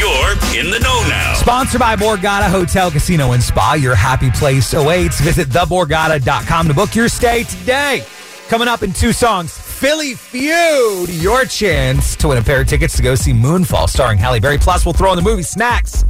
You're in the know now. Sponsored by Borgata Hotel, Casino, and Spa. Your happy place awaits. Visit theborgata.com to book your stay today. Coming up in two songs, Philly Feud. Your chance to win a pair of tickets to go see Moonfall starring Halle Berry. Plus, we'll throw in the movie Snacks.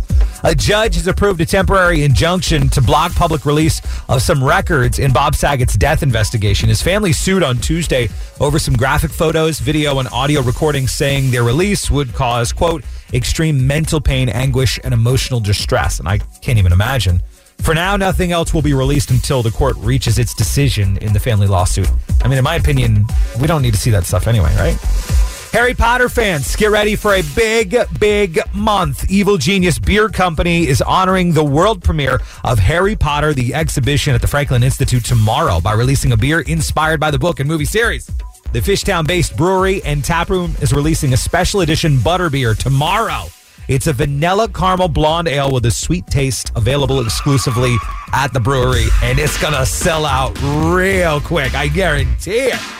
A judge has approved a temporary injunction to block public release of some records in Bob Saget's death investigation. His family sued on Tuesday over some graphic photos, video, and audio recordings saying their release would cause, quote, extreme mental pain, anguish, and emotional distress. And I can't even imagine. For now, nothing else will be released until the court reaches its decision in the family lawsuit. I mean, in my opinion, we don't need to see that stuff anyway, right? Harry Potter fans, get ready for a big, big month. Evil Genius Beer Company is honoring the world premiere of Harry Potter, the exhibition at the Franklin Institute tomorrow by releasing a beer inspired by the book and movie series. The Fishtown based brewery and taproom is releasing a special edition butterbeer tomorrow. It's a vanilla caramel blonde ale with a sweet taste available exclusively at the brewery, and it's going to sell out real quick. I guarantee it.